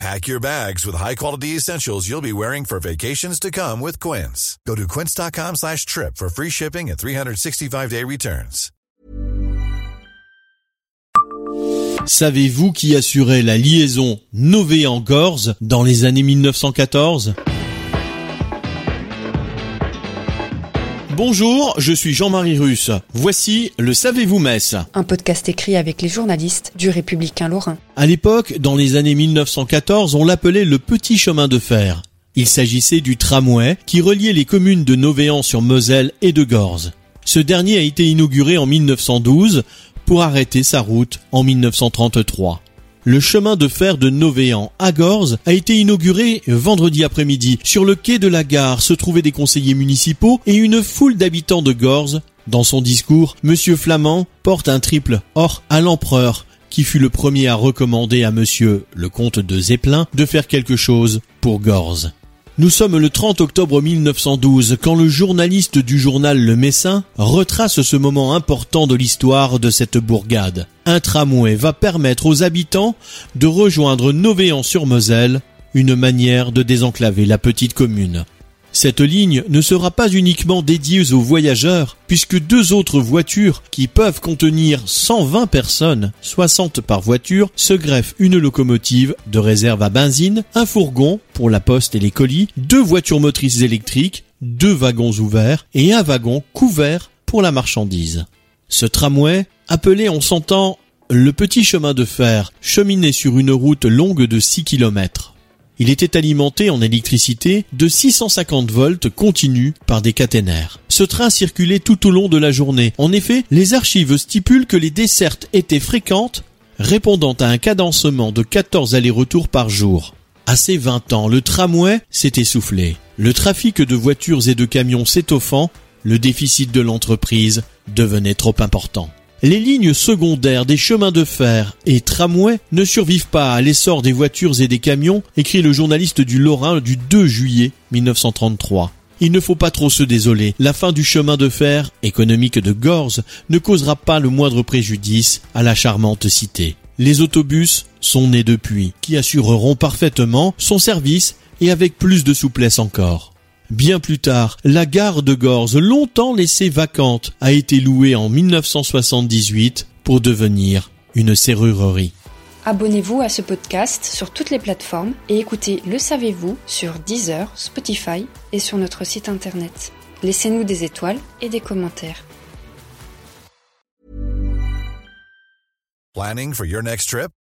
Pack your bags with high-quality essentials you'll be wearing for vacations to come with Quince. Go to quince.com slash trip for free shipping and 365-day returns. Savez-vous qui assurait la liaison Novéan-Gorze dans les années 1914 Bonjour, je suis Jean-Marie Russe. Voici le Savez-vous Metz Un podcast écrit avec les journalistes du Républicain Lorrain. À l'époque, dans les années 1914, on l'appelait le petit chemin de fer. Il s'agissait du tramway qui reliait les communes de Novéan sur Moselle et de Gorze. Ce dernier a été inauguré en 1912 pour arrêter sa route en 1933 le chemin de fer de Novéan à Gorze a été inauguré vendredi après-midi. Sur le quai de la gare se trouvaient des conseillers municipaux et une foule d'habitants de Gorze. Dans son discours, Monsieur Flamand porte un triple or à l'empereur qui fut le premier à recommander à monsieur le comte de Zeppelin de faire quelque chose pour Gorze. Nous sommes le 30 octobre 1912 quand le journaliste du journal Le Messin retrace ce moment important de l'histoire de cette bourgade. Un tramway va permettre aux habitants de rejoindre Novéan-sur-Moselle, une manière de désenclaver la petite commune. Cette ligne ne sera pas uniquement dédiée aux voyageurs, puisque deux autres voitures qui peuvent contenir 120 personnes, 60 par voiture, se greffent une locomotive de réserve à benzine, un fourgon pour la poste et les colis, deux voitures motrices électriques, deux wagons ouverts et un wagon couvert pour la marchandise. Ce tramway, appelé on s'entend le petit chemin de fer, cheminait sur une route longue de 6 kilomètres. Il était alimenté en électricité de 650 volts continus par des caténaires. Ce train circulait tout au long de la journée. En effet, les archives stipulent que les dessertes étaient fréquentes, répondant à un cadencement de 14 allers-retours par jour. À ces 20 ans, le tramway s'est essoufflé. Le trafic de voitures et de camions s'étoffant, le déficit de l'entreprise devenait trop important. Les lignes secondaires des chemins de fer et tramways ne survivent pas à l'essor des voitures et des camions, écrit le journaliste du Lorrain du 2 juillet 1933. Il ne faut pas trop se désoler. La fin du chemin de fer économique de Gorze ne causera pas le moindre préjudice à la charmante cité. Les autobus sont nés depuis, qui assureront parfaitement son service et avec plus de souplesse encore. Bien plus tard, la gare de Gorze, longtemps laissée vacante, a été louée en 1978 pour devenir une serrurerie. Abonnez-vous à ce podcast sur toutes les plateformes et écoutez Le Savez-vous sur Deezer, Spotify et sur notre site internet. Laissez-nous des étoiles et des commentaires. Planning for your next trip?